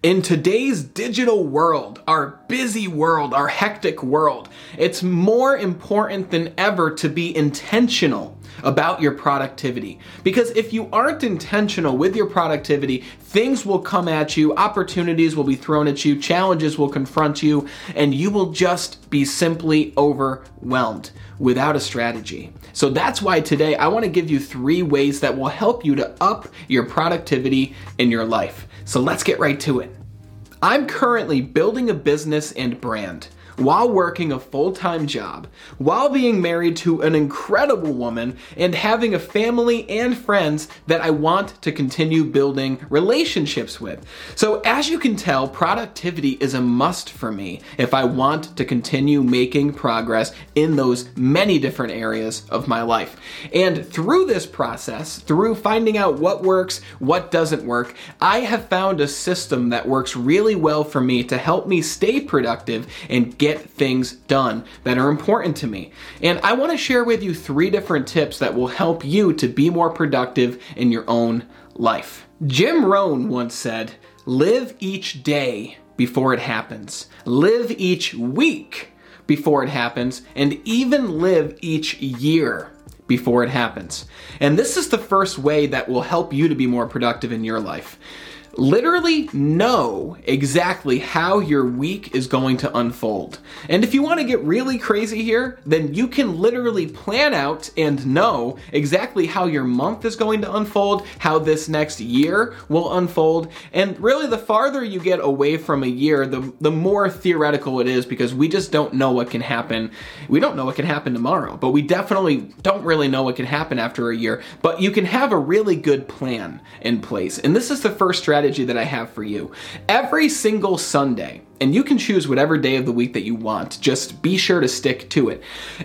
In today's digital world, our busy world, our hectic world, it's more important than ever to be intentional about your productivity. Because if you aren't intentional with your productivity, things will come at you, opportunities will be thrown at you, challenges will confront you, and you will just be simply overwhelmed without a strategy. So that's why today I want to give you three ways that will help you to up your productivity in your life. So let's get right to it. I'm currently building a business and brand while working a full time job, while being married to an incredible woman, and having a family and friends that I want to continue building relationships with. So, as you can tell, productivity is a must for me if I want to continue making progress in those many different areas of my life. And through this process, through finding out what works, what doesn't work, I have found a system that works really well for me to help me stay productive and get get things done that are important to me. And I want to share with you three different tips that will help you to be more productive in your own life. Jim Rohn once said, Live each day before it happens, live each week before it happens, and even live each year before it happens. And this is the first way that will help you to be more productive in your life literally know exactly how your week is going to unfold. And if you want to get really crazy here, then you can literally plan out and know exactly how your month is going to unfold, how this next year will unfold. And really, the farther you get away from a year, the, the more theoretical it is because we just don't know what can happen. We don't know what can happen tomorrow, but we definitely don't really know what can happen after a year. But you can have a really good plan in place. And this is the first strategy strategy that I have for you. Every single Sunday, and you can choose whatever day of the week that you want. Just be sure to stick to it.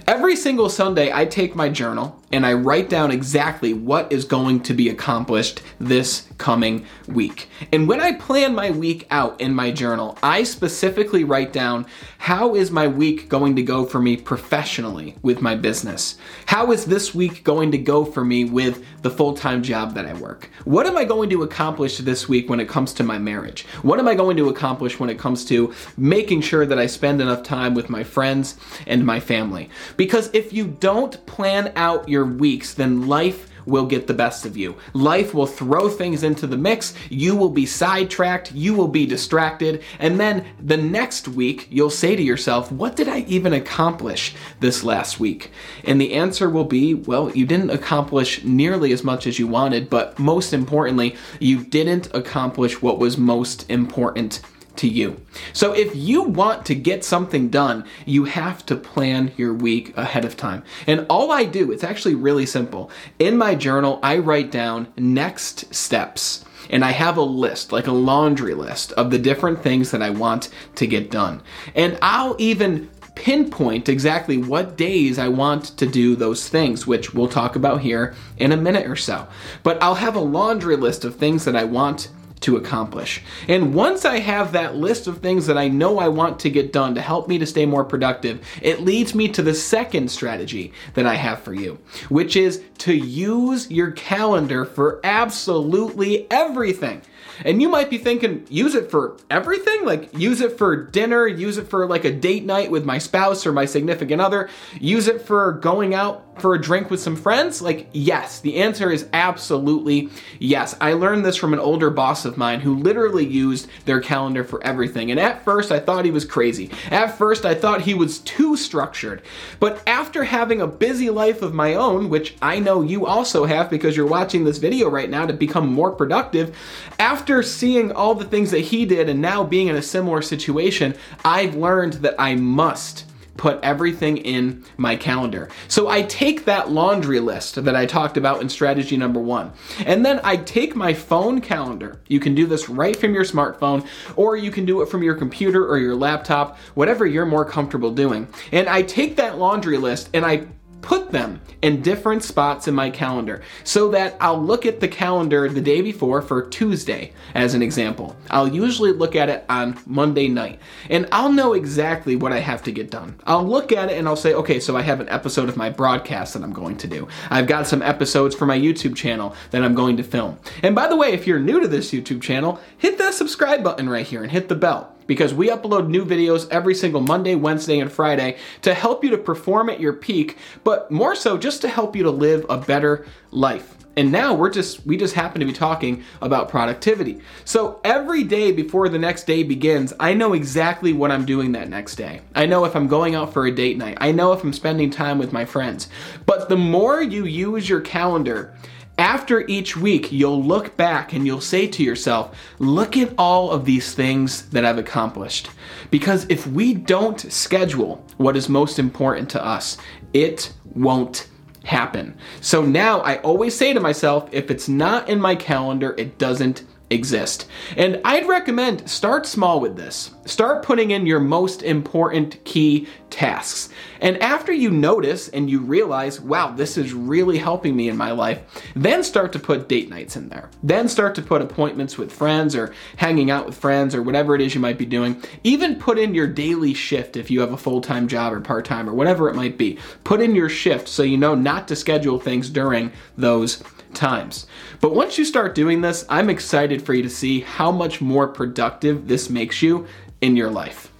Every single Sunday, I take my journal and I write down exactly what is going to be accomplished this coming week. And when I plan my week out in my journal, I specifically write down how is my week going to go for me professionally with my business? How is this week going to go for me with the full time job that I work? What am I going to accomplish this week when it comes to my marriage? What am I going to accomplish when it comes to making sure that I spend enough time with my friends and my family. Because if you don't plan out your weeks, then life will get the best of you. Life will throw things into the mix, you will be sidetracked, you will be distracted, and then the next week you'll say to yourself, What did I even accomplish this last week? And the answer will be, Well, you didn't accomplish nearly as much as you wanted, but most importantly, you didn't accomplish what was most important to you. So if you want to get something done, you have to plan your week ahead of time. And all I do, it's actually really simple. In my journal, I write down next steps. And I have a list, like a laundry list, of the different things that I want to get done. And I'll even pinpoint exactly what days I want to do those things, which we'll talk about here in a minute or so. But I'll have a laundry list of things that I want to accomplish. And once I have that list of things that I know I want to get done to help me to stay more productive, it leads me to the second strategy that I have for you, which is to use your calendar for absolutely everything. And you might be thinking, use it for everything? Like, use it for dinner, use it for like a date night with my spouse or my significant other, use it for going out for a drink with some friends? Like, yes. The answer is absolutely yes. I learned this from an older boss of mine who literally used their calendar for everything. And at first, I thought he was crazy. At first, I thought he was too structured. But after having a busy life of my own, which I know you also have because you're watching this video right now to become more productive, after seeing all the things that he did and now being in a similar situation, I've learned that I must put everything in my calendar. So I take that laundry list that I talked about in strategy number one, and then I take my phone calendar. You can do this right from your smartphone, or you can do it from your computer or your laptop, whatever you're more comfortable doing. And I take that laundry list and I put them in different spots in my calendar so that I'll look at the calendar the day before for Tuesday, as an example. I'll usually look at it on Monday night and I'll know exactly what I have to get done. I'll look at it and I'll say, okay, so I have an episode of my broadcast that I'm going to do. I've got some episodes for my YouTube channel that I'm going to film. And by the way, if you're new to this YouTube channel, hit that subscribe button right here and hit the bell because we upload new videos every single Monday, Wednesday, and Friday to help you to perform at your peak, but more so just to help you to live a better life. And now we're just we just happen to be talking about productivity. So every day before the next day begins, I know exactly what I'm doing that next day. I know if I'm going out for a date night. I know if I'm spending time with my friends. But the more you use your calendar after each week, you'll look back and you'll say to yourself, look at all of these things that I've accomplished. Because if we don't schedule what is most important to us, it won't happen. So now I always say to myself, if it's not in my calendar, it doesn't exist. And I'd recommend start small with this. Start putting in your most important key tasks. And after you notice and you realize, wow, this is really helping me in my life, then start to put date nights in there. Then start to put appointments with friends or hanging out with friends or whatever it is you might be doing. Even put in your daily shift if you have a full time job or part time or whatever it might be. Put in your shift so you know not to schedule things during those times. But once you start doing this, I'm excited for you to see how much more productive this makes you in your life.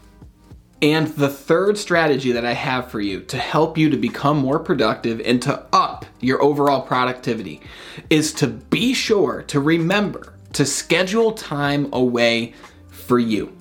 And the third strategy that I have for you to help you to become more productive and to up your overall productivity is to be sure to remember to schedule time away for you.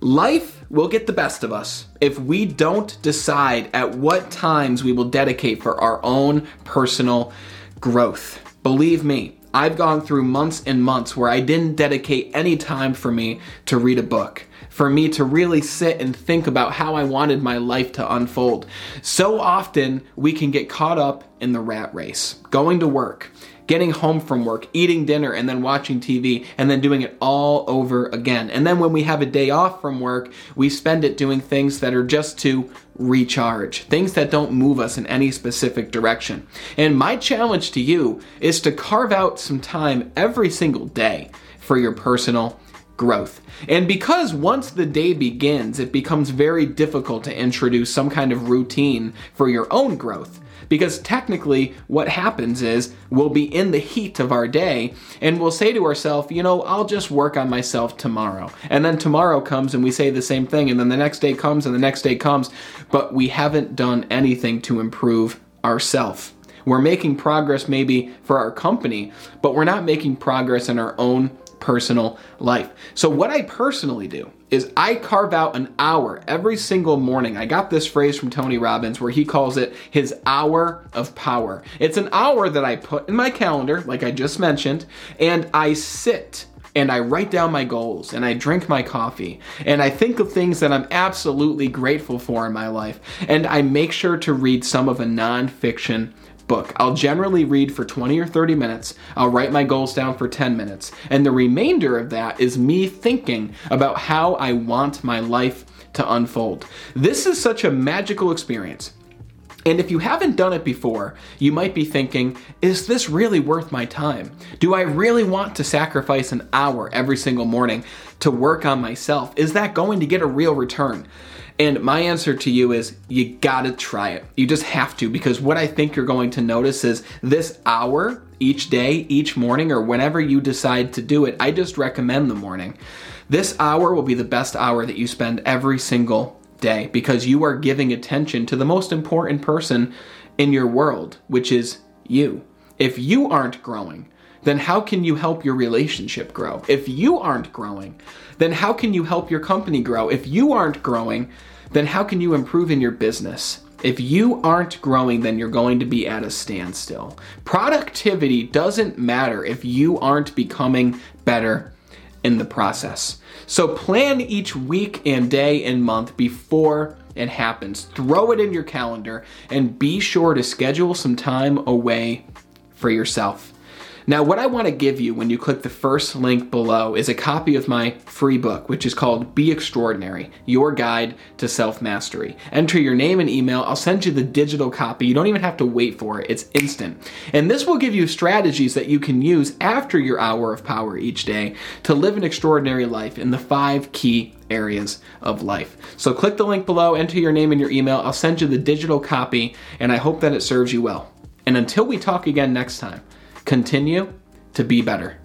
Life will get the best of us if we don't decide at what times we will dedicate for our own personal growth. Believe me, I've gone through months and months where I didn't dedicate any time for me to read a book, for me to really sit and think about how I wanted my life to unfold. So often we can get caught up in the rat race, going to work, getting home from work, eating dinner, and then watching TV, and then doing it all over again. And then when we have a day off from work, we spend it doing things that are just to recharge, things that don't move us in any specific direction. And my challenge to you is to carve out some time every single day for your personal growth. And because once the day begins, it becomes very difficult to introduce some kind of routine for your own growth. Because technically, what happens is we'll be in the heat of our day and we'll say to ourselves, you know, I'll just work on myself tomorrow. And then tomorrow comes and we say the same thing. And then the next day comes and the next day comes, but we haven't done anything to improve ourselves. We're making progress maybe for our company, but we're not making progress in our own personal life. So, what I personally do is I carve out an hour every single morning. I got this phrase from Tony Robbins where he calls it his hour of power. It's an hour that I put in my calendar, like I just mentioned, and I sit and I write down my goals and I drink my coffee and I think of things that I'm absolutely grateful for in my life and I make sure to read some of a nonfiction book. I'll generally read for 20 or 30 minutes. I'll write my goals down for 10 minutes. And the remainder of that is me thinking about how I want my life to unfold. This is such a magical experience. And if you haven't done it before, you might be thinking, is this really worth my time? Do I really want to sacrifice an hour every single morning to work on myself? Is that going to get a real return? And my answer to you is you gotta try it. You just have to, because what I think you're going to notice is this hour each day, each morning, or whenever you decide to do it, I just recommend the morning. This hour will be the best hour that you spend every single day because you are giving attention to the most important person in your world, which is you. If you aren't growing, then how can you help your relationship grow? If you aren't growing, then how can you help your company grow? If you aren't growing, then how can you improve in your business? If you aren't growing, then you're going to be at a standstill. Productivity doesn't matter if you aren't becoming better in the process. So plan each week and day and month before it happens. Throw it in your calendar and be sure to schedule some time away for yourself. Now, what I want to give you when you click the first link below is a copy of my free book, which is called Be Extraordinary Your Guide to Self Mastery. Enter your name and email. I'll send you the digital copy. You don't even have to wait for it, it's instant. And this will give you strategies that you can use after your hour of power each day to live an extraordinary life in the five key areas of life. So click the link below, enter your name and your email. I'll send you the digital copy, and I hope that it serves you well. And until we talk again next time, continue to be better.